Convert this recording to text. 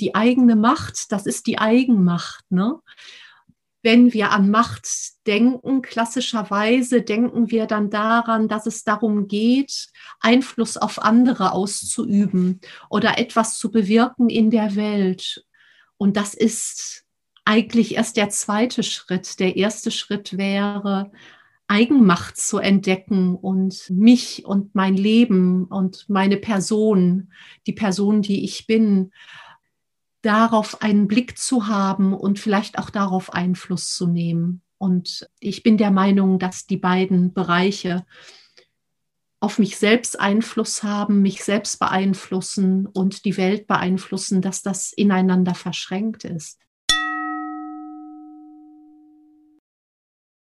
die eigene Macht, das ist die Eigenmacht. Ne? Wenn wir an Macht denken, klassischerweise denken wir dann daran, dass es darum geht, Einfluss auf andere auszuüben oder etwas zu bewirken in der Welt. Und das ist eigentlich erst der zweite Schritt. Der erste Schritt wäre, Eigenmacht zu entdecken und mich und mein Leben und meine Person, die Person, die ich bin, darauf einen Blick zu haben und vielleicht auch darauf Einfluss zu nehmen. Und ich bin der Meinung, dass die beiden Bereiche auf mich selbst Einfluss haben, mich selbst beeinflussen und die Welt beeinflussen, dass das ineinander verschränkt ist.